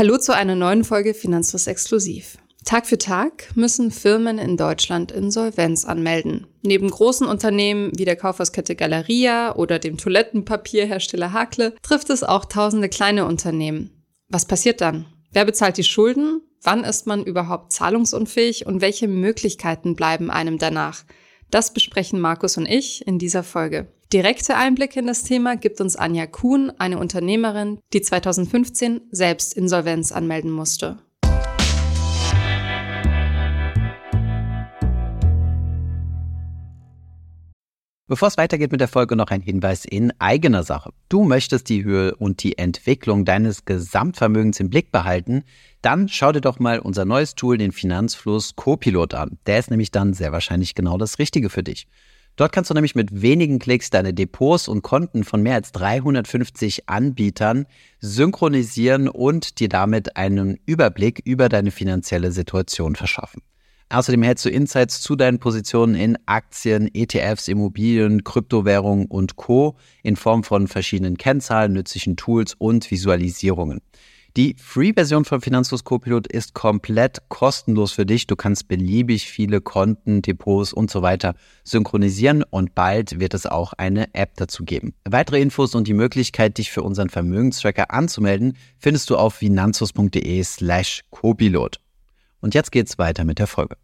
Hallo zu einer neuen Folge Finanzfluss Exklusiv. Tag für Tag müssen Firmen in Deutschland Insolvenz anmelden. Neben großen Unternehmen wie der Kaufhauskette Galeria oder dem Toilettenpapierhersteller Hakle trifft es auch tausende kleine Unternehmen. Was passiert dann? Wer bezahlt die Schulden? Wann ist man überhaupt zahlungsunfähig und welche Möglichkeiten bleiben einem danach? Das besprechen Markus und ich in dieser Folge. Direkte Einblicke in das Thema gibt uns Anja Kuhn, eine Unternehmerin, die 2015 selbst Insolvenz anmelden musste. Bevor es weitergeht mit der Folge, noch ein Hinweis in eigener Sache. Du möchtest die Höhe und die Entwicklung deines Gesamtvermögens im Blick behalten, dann schau dir doch mal unser neues Tool, den Finanzfluss Copilot an. Der ist nämlich dann sehr wahrscheinlich genau das Richtige für dich. Dort kannst du nämlich mit wenigen Klicks deine Depots und Konten von mehr als 350 Anbietern synchronisieren und dir damit einen Überblick über deine finanzielle Situation verschaffen. Außerdem hältst du Insights zu deinen Positionen in Aktien, ETFs, Immobilien, Kryptowährungen und Co. in Form von verschiedenen Kennzahlen, nützlichen Tools und Visualisierungen. Die Free-Version von Finanzlos Copilot ist komplett kostenlos für dich. Du kannst beliebig viele Konten, Depots und so weiter synchronisieren und bald wird es auch eine App dazu geben. Weitere Infos und die Möglichkeit, dich für unseren Vermögenstracker anzumelden, findest du auf finanzlos.de slash Copilot. Und jetzt geht's weiter mit der Folge.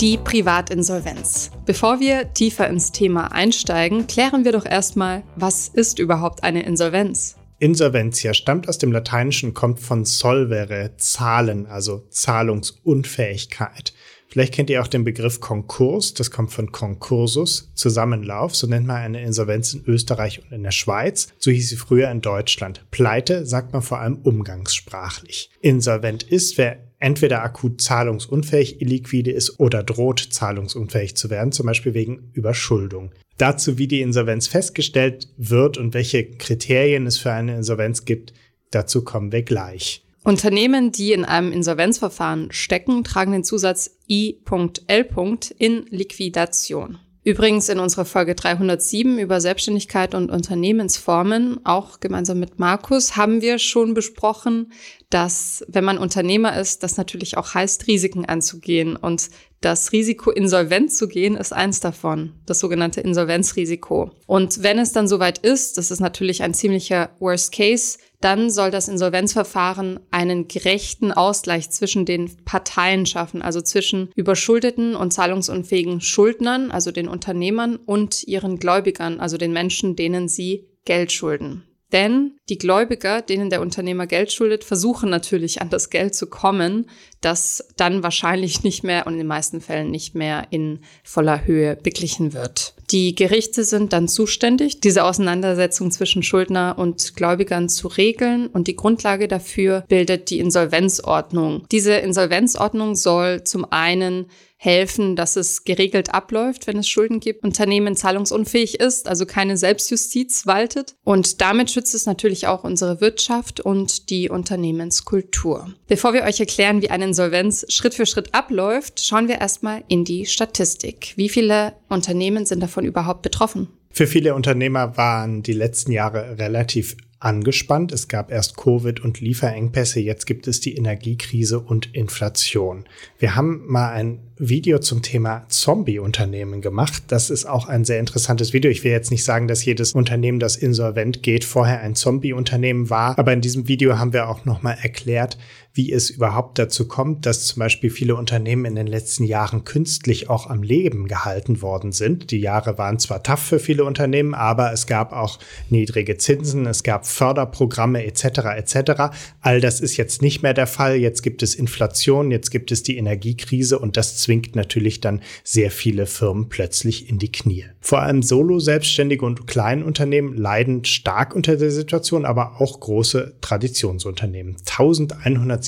Die Privatinsolvenz. Bevor wir tiefer ins Thema einsteigen, klären wir doch erstmal, was ist überhaupt eine Insolvenz? Insolventia stammt aus dem Lateinischen, kommt von solvere, zahlen, also Zahlungsunfähigkeit. Vielleicht kennt ihr auch den Begriff Konkurs, das kommt von Konkursus, Zusammenlauf, so nennt man eine Insolvenz in Österreich und in der Schweiz. So hieß sie früher in Deutschland. Pleite sagt man vor allem umgangssprachlich. Insolvent ist, wer entweder akut zahlungsunfähig, illiquide ist oder droht zahlungsunfähig zu werden, zum Beispiel wegen Überschuldung. Dazu, wie die Insolvenz festgestellt wird und welche Kriterien es für eine Insolvenz gibt, dazu kommen wir gleich. Unternehmen, die in einem Insolvenzverfahren stecken, tragen den Zusatz I.L. in Liquidation. Übrigens in unserer Folge 307 über Selbstständigkeit und Unternehmensformen, auch gemeinsam mit Markus, haben wir schon besprochen, dass wenn man Unternehmer ist, das natürlich auch heißt, Risiken anzugehen. Und das Risiko, insolvent zu gehen, ist eins davon, das sogenannte Insolvenzrisiko. Und wenn es dann soweit ist, das ist natürlich ein ziemlicher Worst Case, dann soll das Insolvenzverfahren einen gerechten Ausgleich zwischen den Parteien schaffen, also zwischen überschuldeten und zahlungsunfähigen Schuldnern, also den Unternehmern und ihren Gläubigern, also den Menschen, denen sie Geld schulden. Denn die Gläubiger, denen der Unternehmer Geld schuldet, versuchen natürlich an das Geld zu kommen, das dann wahrscheinlich nicht mehr und in den meisten Fällen nicht mehr in voller Höhe beglichen wird. Die Gerichte sind dann zuständig, diese Auseinandersetzung zwischen Schuldner und Gläubigern zu regeln und die Grundlage dafür bildet die Insolvenzordnung. Diese Insolvenzordnung soll zum einen helfen, dass es geregelt abläuft, wenn es Schulden gibt, Unternehmen zahlungsunfähig ist, also keine Selbstjustiz waltet. Und damit schützt es natürlich auch unsere Wirtschaft und die Unternehmenskultur. Bevor wir euch erklären, wie eine Insolvenz Schritt für Schritt abläuft, schauen wir erstmal in die Statistik. Wie viele Unternehmen sind davon überhaupt betroffen? Für viele Unternehmer waren die letzten Jahre relativ angespannt. Es gab erst Covid und Lieferengpässe, jetzt gibt es die Energiekrise und Inflation. Wir haben mal ein Video zum Thema Zombie-Unternehmen gemacht. Das ist auch ein sehr interessantes Video. Ich will jetzt nicht sagen, dass jedes Unternehmen, das insolvent geht, vorher ein Zombie-Unternehmen war, aber in diesem Video haben wir auch nochmal erklärt, wie es überhaupt dazu kommt, dass zum Beispiel viele Unternehmen in den letzten Jahren künstlich auch am Leben gehalten worden sind. Die Jahre waren zwar tough für viele Unternehmen, aber es gab auch niedrige Zinsen, es gab Förderprogramme etc. etc. All das ist jetzt nicht mehr der Fall. Jetzt gibt es Inflation, jetzt gibt es die Energiekrise und das zwingt natürlich dann sehr viele Firmen plötzlich in die Knie. Vor allem Solo-Selbstständige und Kleinunternehmen leiden stark unter der Situation, aber auch große Traditionsunternehmen.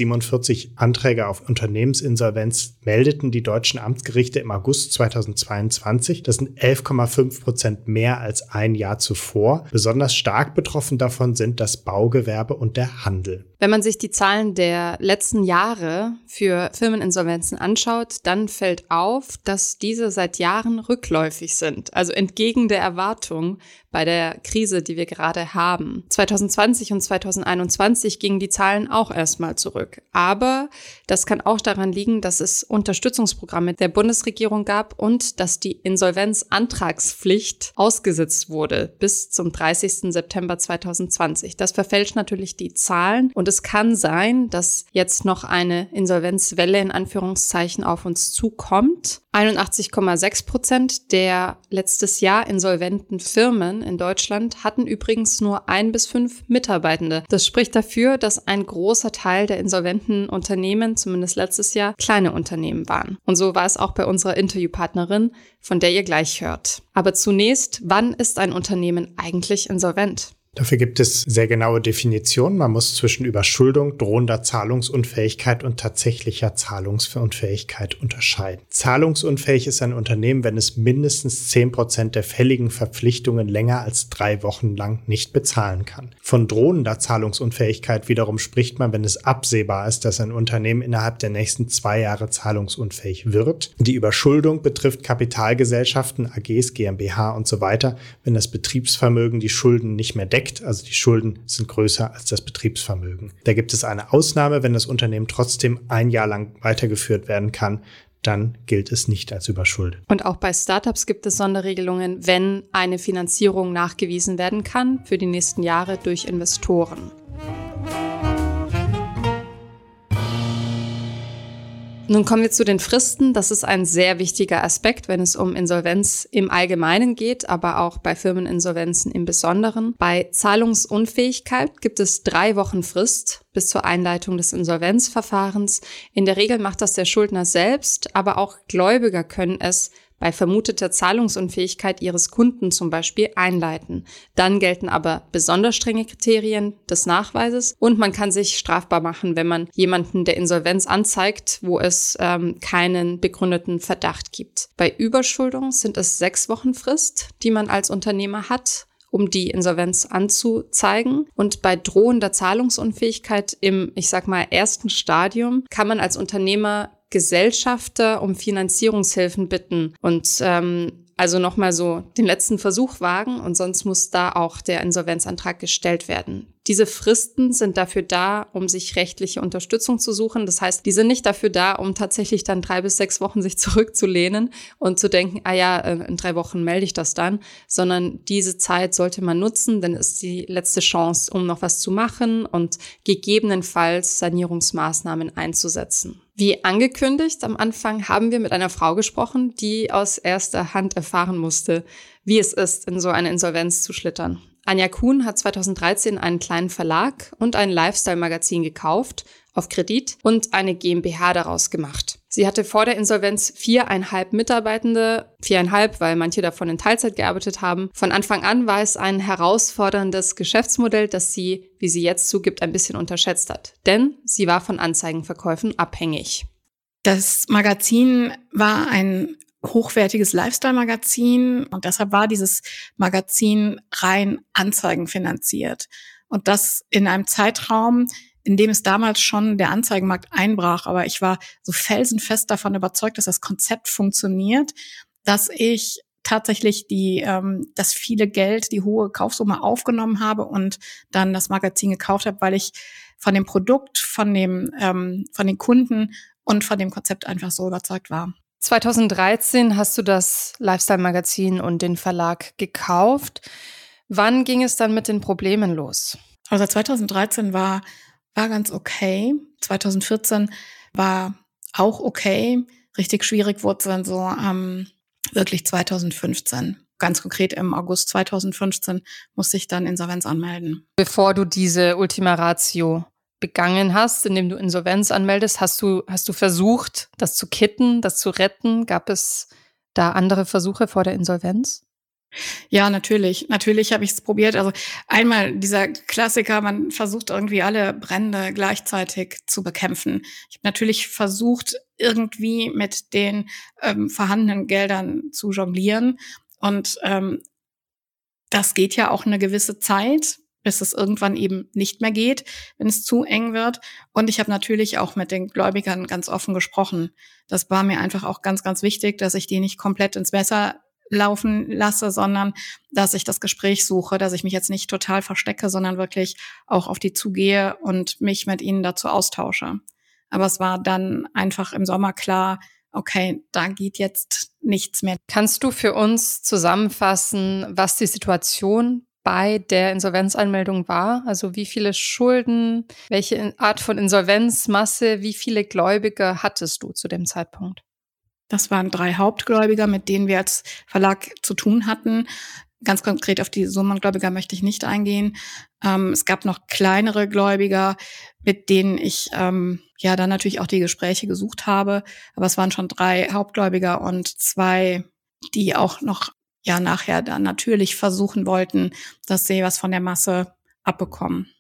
1147 Anträge auf Unternehmensinsolvenz meldeten die deutschen Amtsgerichte im August 2022. Das sind 11,5 Prozent mehr als ein Jahr zuvor. Besonders stark betroffen davon sind das Baugewerbe und der Handel. Wenn man sich die Zahlen der letzten Jahre für Firmeninsolvenzen anschaut, dann fällt auf, dass diese seit Jahren rückläufig sind. Also entgegen der Erwartung bei der Krise, die wir gerade haben. 2020 und 2021 gingen die Zahlen auch erstmal zurück. Aber das kann auch daran liegen, dass es Unterstützungsprogramme der Bundesregierung gab und dass die Insolvenzantragspflicht ausgesetzt wurde bis zum 30. September 2020. Das verfälscht natürlich die Zahlen und es kann sein, dass jetzt noch eine Insolvenzwelle in Anführungszeichen auf uns zukommt. 81,6 Prozent der letztes Jahr insolventen Firmen in Deutschland hatten übrigens nur ein bis fünf Mitarbeitende. Das spricht dafür, dass ein großer Teil der insolventen Unternehmen, zumindest letztes Jahr, kleine Unternehmen waren. Und so war es auch bei unserer Interviewpartnerin, von der ihr gleich hört. Aber zunächst, wann ist ein Unternehmen eigentlich insolvent? Dafür gibt es sehr genaue Definitionen. Man muss zwischen Überschuldung, drohender Zahlungsunfähigkeit und tatsächlicher Zahlungsunfähigkeit unterscheiden. Zahlungsunfähig ist ein Unternehmen, wenn es mindestens zehn Prozent der fälligen Verpflichtungen länger als drei Wochen lang nicht bezahlen kann. Von drohender Zahlungsunfähigkeit wiederum spricht man, wenn es absehbar ist, dass ein Unternehmen innerhalb der nächsten zwei Jahre zahlungsunfähig wird. Die Überschuldung betrifft Kapitalgesellschaften, AGs, GmbH und so weiter, wenn das Betriebsvermögen die Schulden nicht mehr deckt deckt, also die Schulden sind größer als das Betriebsvermögen. Da gibt es eine Ausnahme, wenn das Unternehmen trotzdem ein Jahr lang weitergeführt werden kann, dann gilt es nicht als überschuldet. Und auch bei Startups gibt es Sonderregelungen, wenn eine Finanzierung nachgewiesen werden kann für die nächsten Jahre durch Investoren. Nun kommen wir zu den Fristen. Das ist ein sehr wichtiger Aspekt, wenn es um Insolvenz im Allgemeinen geht, aber auch bei Firmeninsolvenzen im Besonderen. Bei Zahlungsunfähigkeit gibt es drei Wochen Frist bis zur Einleitung des Insolvenzverfahrens. In der Regel macht das der Schuldner selbst, aber auch Gläubiger können es bei vermuteter Zahlungsunfähigkeit ihres Kunden zum Beispiel einleiten. Dann gelten aber besonders strenge Kriterien des Nachweises und man kann sich strafbar machen, wenn man jemanden der Insolvenz anzeigt, wo es ähm, keinen begründeten Verdacht gibt. Bei Überschuldung sind es sechs Wochen Frist, die man als Unternehmer hat um die Insolvenz anzuzeigen. Und bei drohender Zahlungsunfähigkeit im, ich sag mal, ersten Stadium kann man als Unternehmer Gesellschafter um Finanzierungshilfen bitten und ähm, also nochmal so den letzten Versuch wagen und sonst muss da auch der Insolvenzantrag gestellt werden. Diese Fristen sind dafür da, um sich rechtliche Unterstützung zu suchen. Das heißt, die sind nicht dafür da, um tatsächlich dann drei bis sechs Wochen sich zurückzulehnen und zu denken, ah ja, äh, in drei Wochen melde ich das dann, sondern diese Zeit sollte man nutzen, denn es ist die letzte Chance, um noch was zu machen und gegebenenfalls Sanierungsmaßnahmen einzusetzen. Wie angekündigt, am Anfang haben wir mit einer Frau gesprochen, die aus erster Hand erfahren musste, wie es ist, in so eine Insolvenz zu schlittern. Anja Kuhn hat 2013 einen kleinen Verlag und ein Lifestyle-Magazin gekauft, auf Kredit und eine GmbH daraus gemacht. Sie hatte vor der Insolvenz viereinhalb Mitarbeitende, viereinhalb, weil manche davon in Teilzeit gearbeitet haben. Von Anfang an war es ein herausforderndes Geschäftsmodell, das sie, wie sie jetzt zugibt, ein bisschen unterschätzt hat. Denn sie war von Anzeigenverkäufen abhängig. Das Magazin war ein hochwertiges Lifestyle-Magazin und deshalb war dieses Magazin rein Anzeigen finanziert. Und das in einem Zeitraum, in dem es damals schon der Anzeigenmarkt einbrach. Aber ich war so felsenfest davon überzeugt, dass das Konzept funktioniert, dass ich tatsächlich die ähm, das viele Geld, die hohe Kaufsumme aufgenommen habe und dann das Magazin gekauft habe, weil ich von dem Produkt, von dem ähm, von den Kunden und von dem Konzept einfach so überzeugt war. 2013 hast du das Lifestyle-Magazin und den Verlag gekauft. Wann ging es dann mit den Problemen los? Also 2013 war, war ganz okay. 2014 war auch okay. Richtig schwierig wurde es dann so ähm, wirklich 2015. Ganz konkret im August 2015 musste ich dann Insolvenz anmelden. Bevor du diese Ultima Ratio begangen hast, indem du Insolvenz anmeldest, hast du, hast du versucht, das zu kitten, das zu retten? Gab es da andere Versuche vor der Insolvenz? Ja, natürlich. Natürlich habe ich es probiert. Also einmal dieser Klassiker, man versucht irgendwie alle Brände gleichzeitig zu bekämpfen. Ich habe natürlich versucht, irgendwie mit den ähm, vorhandenen Geldern zu jonglieren. Und ähm, das geht ja auch eine gewisse Zeit bis es irgendwann eben nicht mehr geht, wenn es zu eng wird. Und ich habe natürlich auch mit den Gläubigern ganz offen gesprochen. Das war mir einfach auch ganz, ganz wichtig, dass ich die nicht komplett ins Messer laufen lasse, sondern dass ich das Gespräch suche, dass ich mich jetzt nicht total verstecke, sondern wirklich auch auf die zugehe und mich mit ihnen dazu austausche. Aber es war dann einfach im Sommer klar, okay, da geht jetzt nichts mehr. Kannst du für uns zusammenfassen, was die Situation bei der Insolvenzanmeldung war? Also wie viele Schulden, welche Art von Insolvenzmasse, wie viele Gläubiger hattest du zu dem Zeitpunkt? Das waren drei Hauptgläubiger, mit denen wir als Verlag zu tun hatten. Ganz konkret auf die Summengläubiger möchte ich nicht eingehen. Ähm, es gab noch kleinere Gläubiger, mit denen ich ähm, ja dann natürlich auch die Gespräche gesucht habe. Aber es waren schon drei Hauptgläubiger und zwei, die auch noch ja nachher dann natürlich versuchen wollten, dass sie was von der Masse abbekommen.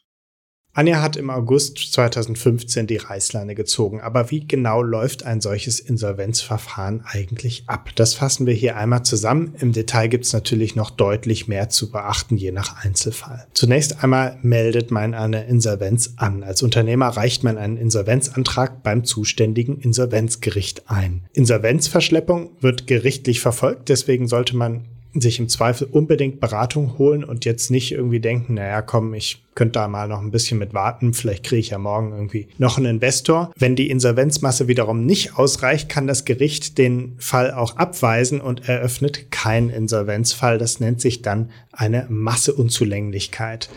Anja hat im August 2015 die Reißleine gezogen. Aber wie genau läuft ein solches Insolvenzverfahren eigentlich ab? Das fassen wir hier einmal zusammen. Im Detail gibt es natürlich noch deutlich mehr zu beachten, je nach Einzelfall. Zunächst einmal meldet man eine Insolvenz an. Als Unternehmer reicht man einen Insolvenzantrag beim zuständigen Insolvenzgericht ein. Insolvenzverschleppung wird gerichtlich verfolgt, deswegen sollte man sich im Zweifel unbedingt Beratung holen und jetzt nicht irgendwie denken, naja, komm, ich könnte da mal noch ein bisschen mit warten, vielleicht kriege ich ja morgen irgendwie noch einen Investor. Wenn die Insolvenzmasse wiederum nicht ausreicht, kann das Gericht den Fall auch abweisen und eröffnet keinen Insolvenzfall. Das nennt sich dann eine Masseunzulänglichkeit.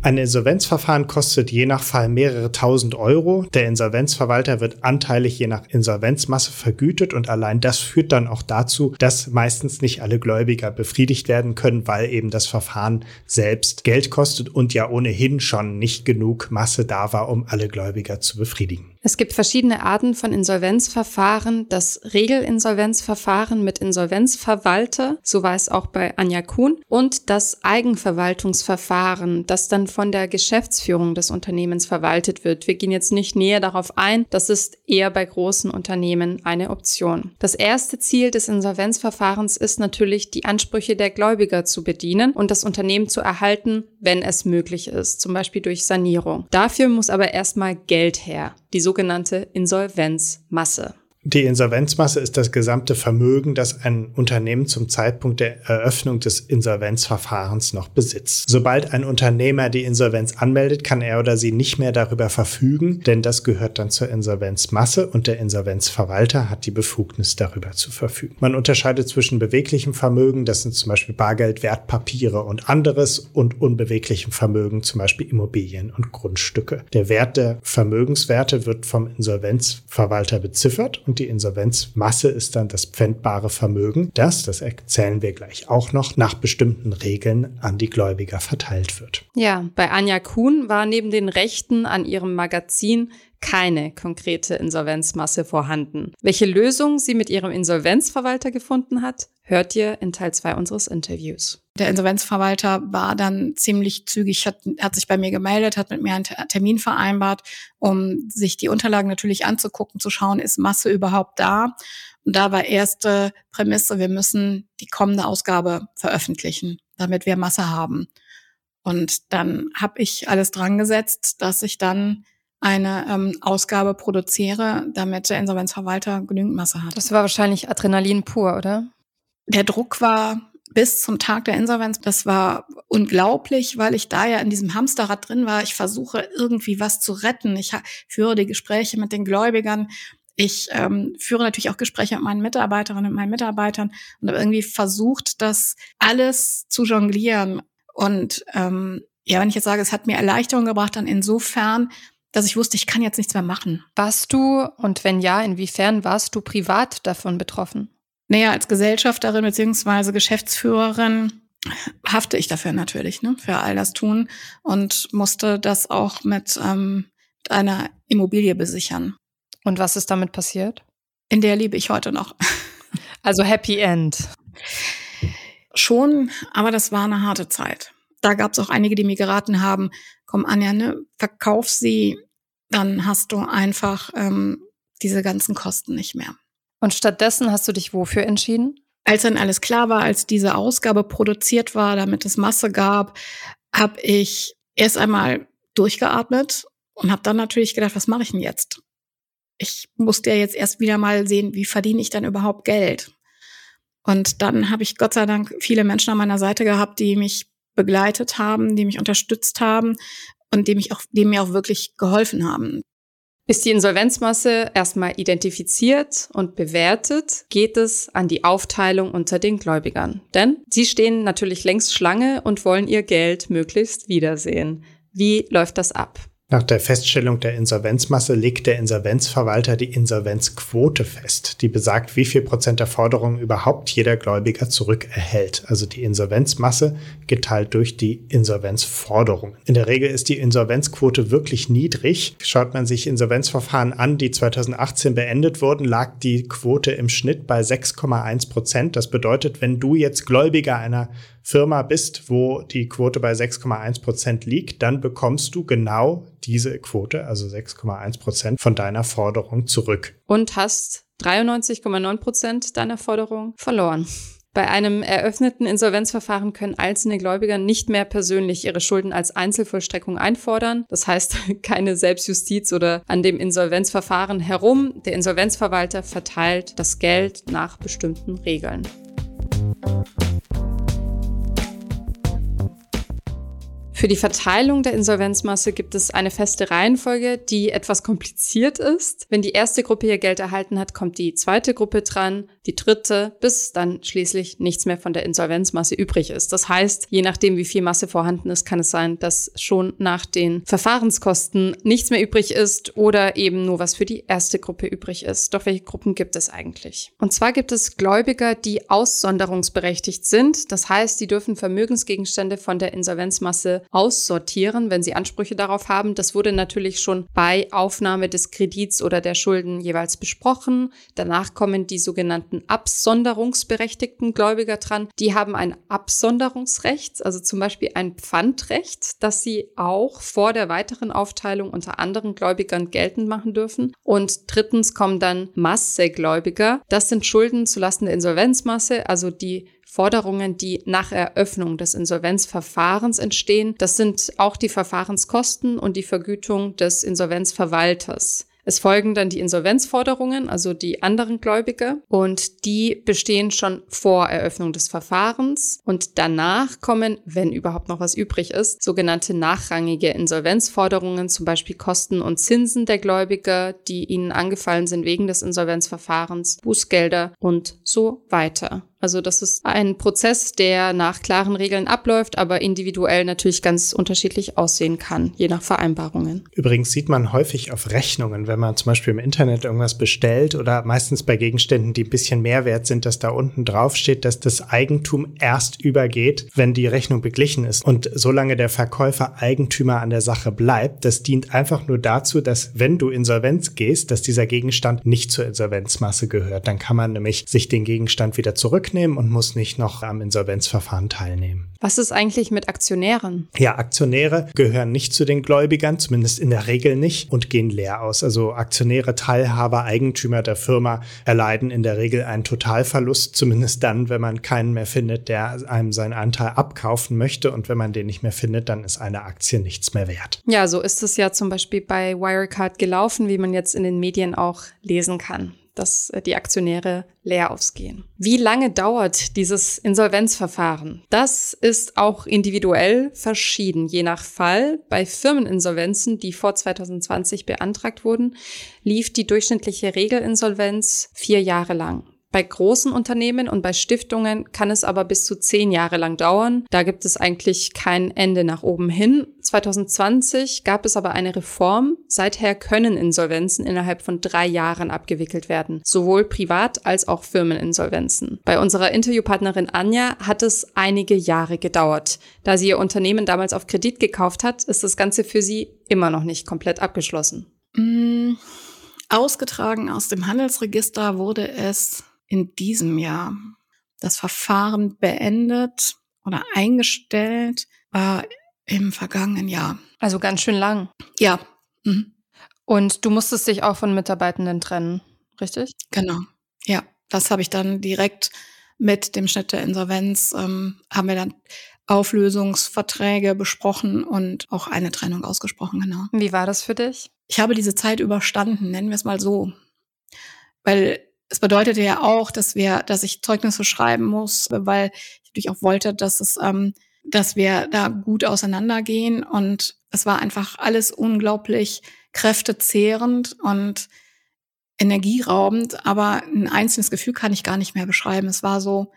Ein Insolvenzverfahren kostet je nach Fall mehrere tausend Euro. Der Insolvenzverwalter wird anteilig je nach Insolvenzmasse vergütet und allein das führt dann auch dazu, dass meistens nicht alle Gläubiger befriedigt werden können, weil eben das Verfahren selbst Geld kostet und ja ohnehin schon nicht genug Masse da war, um alle Gläubiger zu befriedigen. Es gibt verschiedene Arten von Insolvenzverfahren. Das Regelinsolvenzverfahren mit Insolvenzverwalter, so war es auch bei Anja Kuhn, und das Eigenverwaltungsverfahren, das dann von der Geschäftsführung des Unternehmens verwaltet wird. Wir gehen jetzt nicht näher darauf ein. Das ist eher bei großen Unternehmen eine Option. Das erste Ziel des Insolvenzverfahrens ist natürlich, die Ansprüche der Gläubiger zu bedienen und das Unternehmen zu erhalten, wenn es möglich ist, zum Beispiel durch Sanierung. Dafür muss aber erstmal Geld her. Die sogenannte Insolvenzmasse. Die Insolvenzmasse ist das gesamte Vermögen, das ein Unternehmen zum Zeitpunkt der Eröffnung des Insolvenzverfahrens noch besitzt. Sobald ein Unternehmer die Insolvenz anmeldet, kann er oder sie nicht mehr darüber verfügen, denn das gehört dann zur Insolvenzmasse und der Insolvenzverwalter hat die Befugnis darüber zu verfügen. Man unterscheidet zwischen beweglichem Vermögen, das sind zum Beispiel Bargeld, Wertpapiere und anderes, und unbeweglichem Vermögen, zum Beispiel Immobilien und Grundstücke. Der Wert der Vermögenswerte wird vom Insolvenzverwalter beziffert und die Insolvenzmasse ist dann das pfändbare Vermögen, das, das erzählen wir gleich auch noch, nach bestimmten Regeln an die Gläubiger verteilt wird. Ja, bei Anja Kuhn war neben den Rechten an ihrem Magazin keine konkrete Insolvenzmasse vorhanden. Welche Lösung sie mit ihrem Insolvenzverwalter gefunden hat, hört ihr in Teil 2 unseres Interviews. Der Insolvenzverwalter war dann ziemlich zügig, hat, hat sich bei mir gemeldet, hat mit mir einen Termin vereinbart, um sich die Unterlagen natürlich anzugucken, zu schauen, ist Masse überhaupt da? Und da war erste Prämisse, wir müssen die kommende Ausgabe veröffentlichen, damit wir Masse haben. Und dann habe ich alles dran gesetzt, dass ich dann eine ähm, Ausgabe produziere, damit der Insolvenzverwalter genügend Masse hat. Das war wahrscheinlich Adrenalin pur, oder? Der Druck war bis zum Tag der Insolvenz, das war unglaublich, weil ich da ja in diesem Hamsterrad drin war. Ich versuche irgendwie was zu retten. Ich führe die Gespräche mit den Gläubigern. Ich ähm, führe natürlich auch Gespräche mit meinen Mitarbeiterinnen und meinen Mitarbeitern und habe irgendwie versucht, das alles zu jonglieren. Und ähm, ja, wenn ich jetzt sage, es hat mir Erleichterung gebracht, dann insofern, dass ich wusste, ich kann jetzt nichts mehr machen. Warst du, und wenn ja, inwiefern warst du privat davon betroffen? Naja, als Gesellschafterin beziehungsweise Geschäftsführerin hafte ich dafür natürlich, ne, für all das tun und musste das auch mit, ähm, mit einer Immobilie besichern. Und was ist damit passiert? In der liebe ich heute noch. Also Happy End. Schon, aber das war eine harte Zeit. Da gab es auch einige, die mir geraten haben, komm Anja, ne, verkauf sie, dann hast du einfach ähm, diese ganzen Kosten nicht mehr. Und stattdessen hast du dich wofür entschieden? Als dann alles klar war, als diese Ausgabe produziert war, damit es Masse gab, habe ich erst einmal durchgeatmet und habe dann natürlich gedacht, was mache ich denn jetzt? Ich musste ja jetzt erst wieder mal sehen, wie verdiene ich dann überhaupt Geld? Und dann habe ich Gott sei Dank viele Menschen an meiner Seite gehabt, die mich begleitet haben, die mich unterstützt haben und die, mich auch, die mir auch wirklich geholfen haben. Ist die Insolvenzmasse erstmal identifiziert und bewertet, geht es an die Aufteilung unter den Gläubigern. Denn sie stehen natürlich längst Schlange und wollen ihr Geld möglichst wiedersehen. Wie läuft das ab? Nach der Feststellung der Insolvenzmasse legt der Insolvenzverwalter die Insolvenzquote fest, die besagt, wie viel Prozent der Forderungen überhaupt jeder Gläubiger zurückerhält. Also die Insolvenzmasse geteilt durch die Insolvenzforderungen. In der Regel ist die Insolvenzquote wirklich niedrig. Schaut man sich Insolvenzverfahren an, die 2018 beendet wurden, lag die Quote im Schnitt bei 6,1 Prozent. Das bedeutet, wenn du jetzt Gläubiger einer Firma bist, wo die Quote bei 6,1 Prozent liegt, dann bekommst du genau diese Quote, also 6,1 Prozent von deiner Forderung zurück. Und hast 93,9 Prozent deiner Forderung verloren. Bei einem eröffneten Insolvenzverfahren können einzelne Gläubiger nicht mehr persönlich ihre Schulden als Einzelvollstreckung einfordern. Das heißt, keine Selbstjustiz oder an dem Insolvenzverfahren herum. Der Insolvenzverwalter verteilt das Geld nach bestimmten Regeln. Für die Verteilung der Insolvenzmasse gibt es eine feste Reihenfolge, die etwas kompliziert ist. Wenn die erste Gruppe ihr Geld erhalten hat, kommt die zweite Gruppe dran, die dritte, bis dann schließlich nichts mehr von der Insolvenzmasse übrig ist. Das heißt, je nachdem, wie viel Masse vorhanden ist, kann es sein, dass schon nach den Verfahrenskosten nichts mehr übrig ist oder eben nur was für die erste Gruppe übrig ist. Doch welche Gruppen gibt es eigentlich? Und zwar gibt es Gläubiger, die aussonderungsberechtigt sind. Das heißt, sie dürfen Vermögensgegenstände von der Insolvenzmasse aussortieren, wenn sie Ansprüche darauf haben. Das wurde natürlich schon bei Aufnahme des Kredits oder der Schulden jeweils besprochen. Danach kommen die sogenannten absonderungsberechtigten Gläubiger dran. Die haben ein Absonderungsrecht, also zum Beispiel ein Pfandrecht, das sie auch vor der weiteren Aufteilung unter anderen Gläubigern geltend machen dürfen. Und drittens kommen dann Massegläubiger. Das sind Schulden zulasten der Insolvenzmasse, also die Forderungen, die nach Eröffnung des Insolvenzverfahrens entstehen. Das sind auch die Verfahrenskosten und die Vergütung des Insolvenzverwalters. Es folgen dann die Insolvenzforderungen, also die anderen Gläubiger, und die bestehen schon vor Eröffnung des Verfahrens. Und danach kommen, wenn überhaupt noch was übrig ist, sogenannte nachrangige Insolvenzforderungen, zum Beispiel Kosten und Zinsen der Gläubiger, die ihnen angefallen sind wegen des Insolvenzverfahrens, Bußgelder und so weiter. Also das ist ein Prozess, der nach klaren Regeln abläuft, aber individuell natürlich ganz unterschiedlich aussehen kann, je nach Vereinbarungen. Übrigens sieht man häufig auf Rechnungen, wenn man zum Beispiel im Internet irgendwas bestellt oder meistens bei Gegenständen, die ein bisschen mehr wert sind, dass da unten drauf steht, dass das Eigentum erst übergeht, wenn die Rechnung beglichen ist. Und solange der Verkäufer Eigentümer an der Sache bleibt, das dient einfach nur dazu, dass wenn du Insolvenz gehst, dass dieser Gegenstand nicht zur Insolvenzmasse gehört. Dann kann man nämlich sich den Gegenstand wieder zurück zurücknehmen und muss nicht noch am Insolvenzverfahren teilnehmen. Was ist eigentlich mit Aktionären? Ja, Aktionäre gehören nicht zu den Gläubigern, zumindest in der Regel nicht, und gehen leer aus. Also Aktionäre, Teilhaber, Eigentümer der Firma erleiden in der Regel einen Totalverlust, zumindest dann, wenn man keinen mehr findet, der einem seinen Anteil abkaufen möchte. Und wenn man den nicht mehr findet, dann ist eine Aktie nichts mehr wert. Ja, so ist es ja zum Beispiel bei Wirecard gelaufen, wie man jetzt in den Medien auch lesen kann dass äh, die Aktionäre leer ausgehen. Wie lange dauert dieses Insolvenzverfahren? Das ist auch individuell verschieden, je nach Fall. Bei Firmeninsolvenzen, die vor 2020 beantragt wurden, lief die durchschnittliche Regelinsolvenz vier Jahre lang. Bei großen Unternehmen und bei Stiftungen kann es aber bis zu zehn Jahre lang dauern. Da gibt es eigentlich kein Ende nach oben hin. 2020 gab es aber eine Reform. Seither können Insolvenzen innerhalb von drei Jahren abgewickelt werden. Sowohl Privat- als auch Firmeninsolvenzen. Bei unserer Interviewpartnerin Anja hat es einige Jahre gedauert. Da sie ihr Unternehmen damals auf Kredit gekauft hat, ist das Ganze für sie immer noch nicht komplett abgeschlossen. Mm, ausgetragen aus dem Handelsregister wurde es in diesem Jahr. Das Verfahren beendet oder eingestellt war im vergangenen Jahr. Also ganz schön lang. Ja. Mhm. Und du musstest dich auch von Mitarbeitenden trennen, richtig? Genau. Ja, das habe ich dann direkt mit dem Schnitt der Insolvenz, ähm, haben wir dann Auflösungsverträge besprochen und auch eine Trennung ausgesprochen, genau. Wie war das für dich? Ich habe diese Zeit überstanden, nennen wir es mal so. Weil es bedeutete ja auch, dass wir, dass ich Zeugnisse schreiben muss, weil ich natürlich auch wollte, dass es, ähm, dass wir da gut auseinandergehen. Und es war einfach alles unglaublich kräftezehrend und energieraubend. Aber ein einzelnes Gefühl kann ich gar nicht mehr beschreiben. Es war so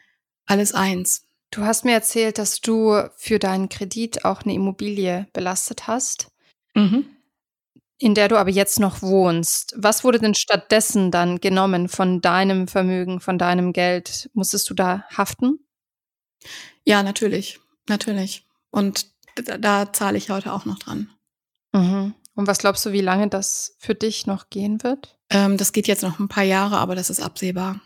alles eins. Du hast mir erzählt, dass du für deinen Kredit auch eine Immobilie belastet hast. Mhm in der du aber jetzt noch wohnst. Was wurde denn stattdessen dann genommen von deinem Vermögen, von deinem Geld? Musstest du da haften? Ja, natürlich, natürlich. Und da, da zahle ich heute auch noch dran. Mhm. Und was glaubst du, wie lange das für dich noch gehen wird? Ähm, das geht jetzt noch ein paar Jahre, aber das ist absehbar.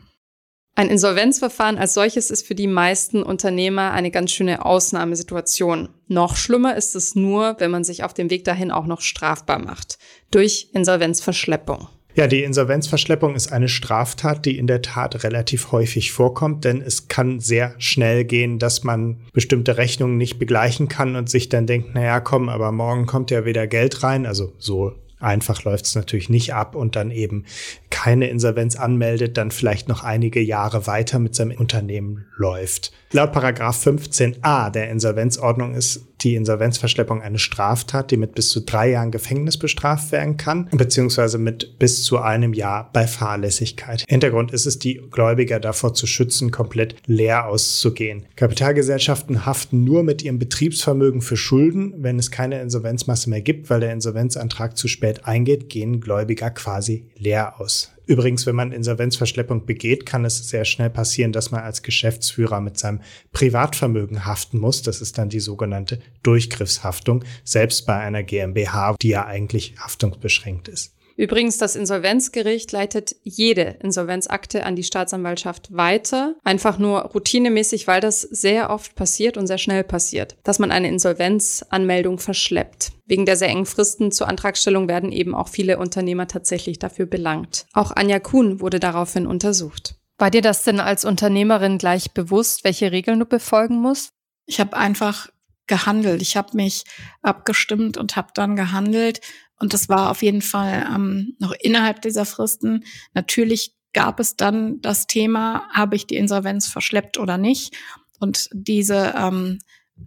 Ein Insolvenzverfahren als solches ist für die meisten Unternehmer eine ganz schöne Ausnahmesituation. Noch schlimmer ist es nur, wenn man sich auf dem Weg dahin auch noch strafbar macht. Durch Insolvenzverschleppung. Ja, die Insolvenzverschleppung ist eine Straftat, die in der Tat relativ häufig vorkommt, denn es kann sehr schnell gehen, dass man bestimmte Rechnungen nicht begleichen kann und sich dann denkt, naja, komm, aber morgen kommt ja wieder Geld rein. Also so einfach läuft es natürlich nicht ab und dann eben keine Insolvenz anmeldet, dann vielleicht noch einige Jahre weiter mit seinem Unternehmen läuft. Laut Paragraph 15a der Insolvenzordnung ist die Insolvenzverschleppung eine Straftat, die mit bis zu drei Jahren Gefängnis bestraft werden kann, beziehungsweise mit bis zu einem Jahr bei Fahrlässigkeit. Hintergrund ist es, die Gläubiger davor zu schützen, komplett leer auszugehen. Kapitalgesellschaften haften nur mit ihrem Betriebsvermögen für Schulden. Wenn es keine Insolvenzmasse mehr gibt, weil der Insolvenzantrag zu spät eingeht, gehen Gläubiger quasi leer aus. Übrigens, wenn man Insolvenzverschleppung begeht, kann es sehr schnell passieren, dass man als Geschäftsführer mit seinem Privatvermögen haften muss. Das ist dann die sogenannte Durchgriffshaftung, selbst bei einer GmbH, die ja eigentlich haftungsbeschränkt ist. Übrigens, das Insolvenzgericht leitet jede Insolvenzakte an die Staatsanwaltschaft weiter. Einfach nur routinemäßig, weil das sehr oft passiert und sehr schnell passiert, dass man eine Insolvenzanmeldung verschleppt. Wegen der sehr engen Fristen zur Antragstellung werden eben auch viele Unternehmer tatsächlich dafür belangt. Auch Anja Kuhn wurde daraufhin untersucht. War dir das denn als Unternehmerin gleich bewusst, welche Regeln du befolgen musst? Ich habe einfach gehandelt. Ich habe mich abgestimmt und habe dann gehandelt. Und das war auf jeden Fall ähm, noch innerhalb dieser Fristen. Natürlich gab es dann das Thema, habe ich die Insolvenz verschleppt oder nicht? Und diese ähm,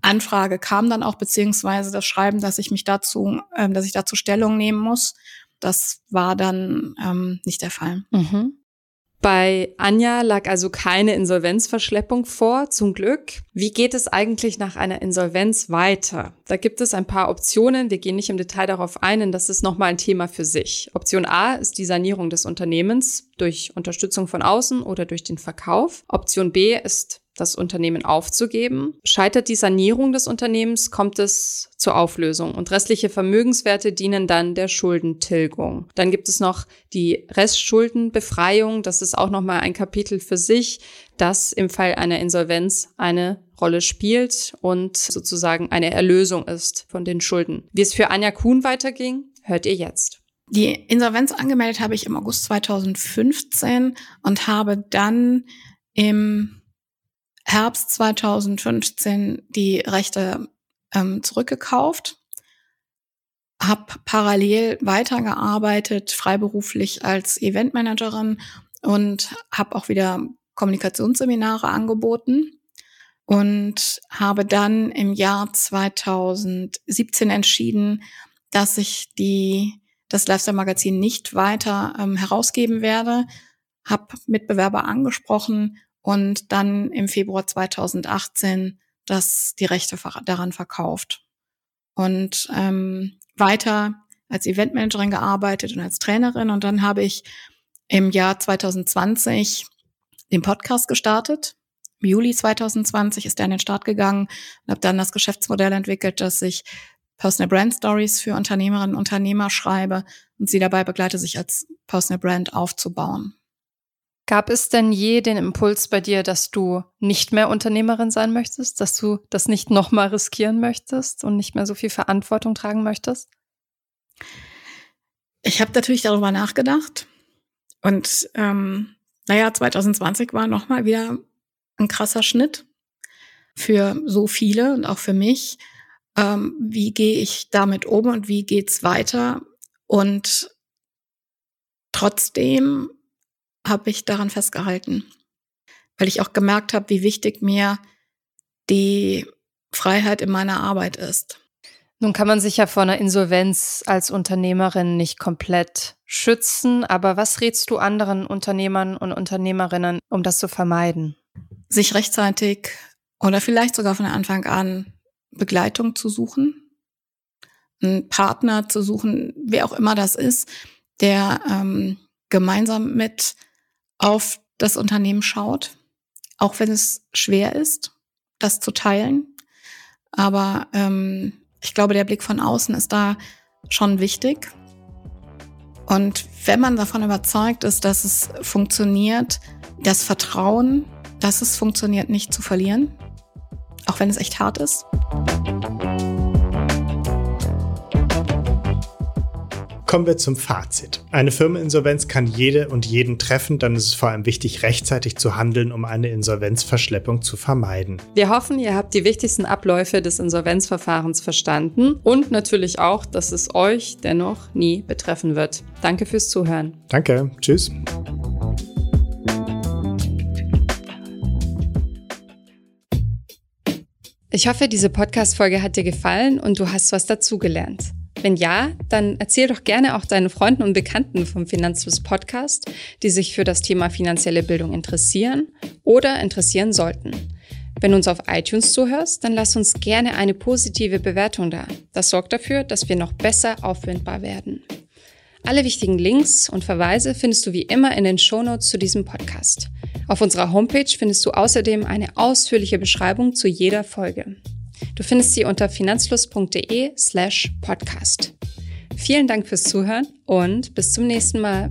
Anfrage kam dann auch, beziehungsweise das Schreiben, dass ich mich dazu, ähm, dass ich dazu Stellung nehmen muss. Das war dann ähm, nicht der Fall. Mhm. Bei Anja lag also keine Insolvenzverschleppung vor, zum Glück. Wie geht es eigentlich nach einer Insolvenz weiter? Da gibt es ein paar Optionen. Wir gehen nicht im Detail darauf ein, denn das ist nochmal ein Thema für sich. Option A ist die Sanierung des Unternehmens durch Unterstützung von außen oder durch den Verkauf. Option B ist das Unternehmen aufzugeben. Scheitert die Sanierung des Unternehmens, kommt es zur Auflösung und restliche Vermögenswerte dienen dann der Schuldentilgung. Dann gibt es noch die Restschuldenbefreiung. Das ist auch nochmal ein Kapitel für sich, das im Fall einer Insolvenz eine Rolle spielt und sozusagen eine Erlösung ist von den Schulden. Wie es für Anja Kuhn weiterging, hört ihr jetzt. Die Insolvenz angemeldet habe ich im August 2015 und habe dann im Herbst 2015 die Rechte ähm, zurückgekauft, habe parallel weitergearbeitet, freiberuflich als Eventmanagerin und habe auch wieder Kommunikationsseminare angeboten und habe dann im Jahr 2017 entschieden, dass ich die das Lifestyle Magazin nicht weiter ähm, herausgeben werde, habe Mitbewerber angesprochen und dann im Februar 2018 das die Rechte daran verkauft. Und ähm, weiter als Eventmanagerin gearbeitet und als Trainerin. Und dann habe ich im Jahr 2020 den Podcast gestartet. Im Juli 2020 ist er an den Start gegangen und habe dann das Geschäftsmodell entwickelt, dass ich Personal Brand Stories für Unternehmerinnen und Unternehmer schreibe und sie dabei begleite, sich als Personal Brand aufzubauen. Gab es denn je den Impuls bei dir, dass du nicht mehr Unternehmerin sein möchtest, dass du das nicht nochmal riskieren möchtest und nicht mehr so viel Verantwortung tragen möchtest? Ich habe natürlich darüber nachgedacht und ähm, naja, 2020 war nochmal wieder ein krasser Schnitt für so viele und auch für mich. Ähm, wie gehe ich damit um und wie geht's weiter? Und trotzdem habe ich daran festgehalten, weil ich auch gemerkt habe, wie wichtig mir die Freiheit in meiner Arbeit ist. Nun kann man sich ja vor einer Insolvenz als Unternehmerin nicht komplett schützen, aber was rätst du anderen Unternehmern und Unternehmerinnen, um das zu vermeiden? Sich rechtzeitig oder vielleicht sogar von Anfang an Begleitung zu suchen, einen Partner zu suchen, wer auch immer das ist, der ähm, gemeinsam mit auf das Unternehmen schaut, auch wenn es schwer ist, das zu teilen. Aber ähm, ich glaube, der Blick von außen ist da schon wichtig. Und wenn man davon überzeugt ist, dass es funktioniert, das Vertrauen, dass es funktioniert, nicht zu verlieren, auch wenn es echt hart ist. Kommen wir zum Fazit. Eine Firmeninsolvenz kann jede und jeden treffen, dann ist es vor allem wichtig, rechtzeitig zu handeln, um eine Insolvenzverschleppung zu vermeiden. Wir hoffen, ihr habt die wichtigsten Abläufe des Insolvenzverfahrens verstanden und natürlich auch, dass es euch dennoch nie betreffen wird. Danke fürs Zuhören. Danke, tschüss. Ich hoffe, diese Podcast-Folge hat dir gefallen und du hast was dazugelernt. Wenn ja, dann erzähl doch gerne auch deinen Freunden und Bekannten vom Finanzfluss Podcast, die sich für das Thema finanzielle Bildung interessieren oder interessieren sollten. Wenn du uns auf iTunes zuhörst, dann lass uns gerne eine positive Bewertung da. Das sorgt dafür, dass wir noch besser auffindbar werden. Alle wichtigen Links und Verweise findest du wie immer in den Shownotes zu diesem Podcast. Auf unserer Homepage findest du außerdem eine ausführliche Beschreibung zu jeder Folge. Du findest sie unter finanzfluss.de slash podcast. Vielen Dank fürs Zuhören und bis zum nächsten Mal.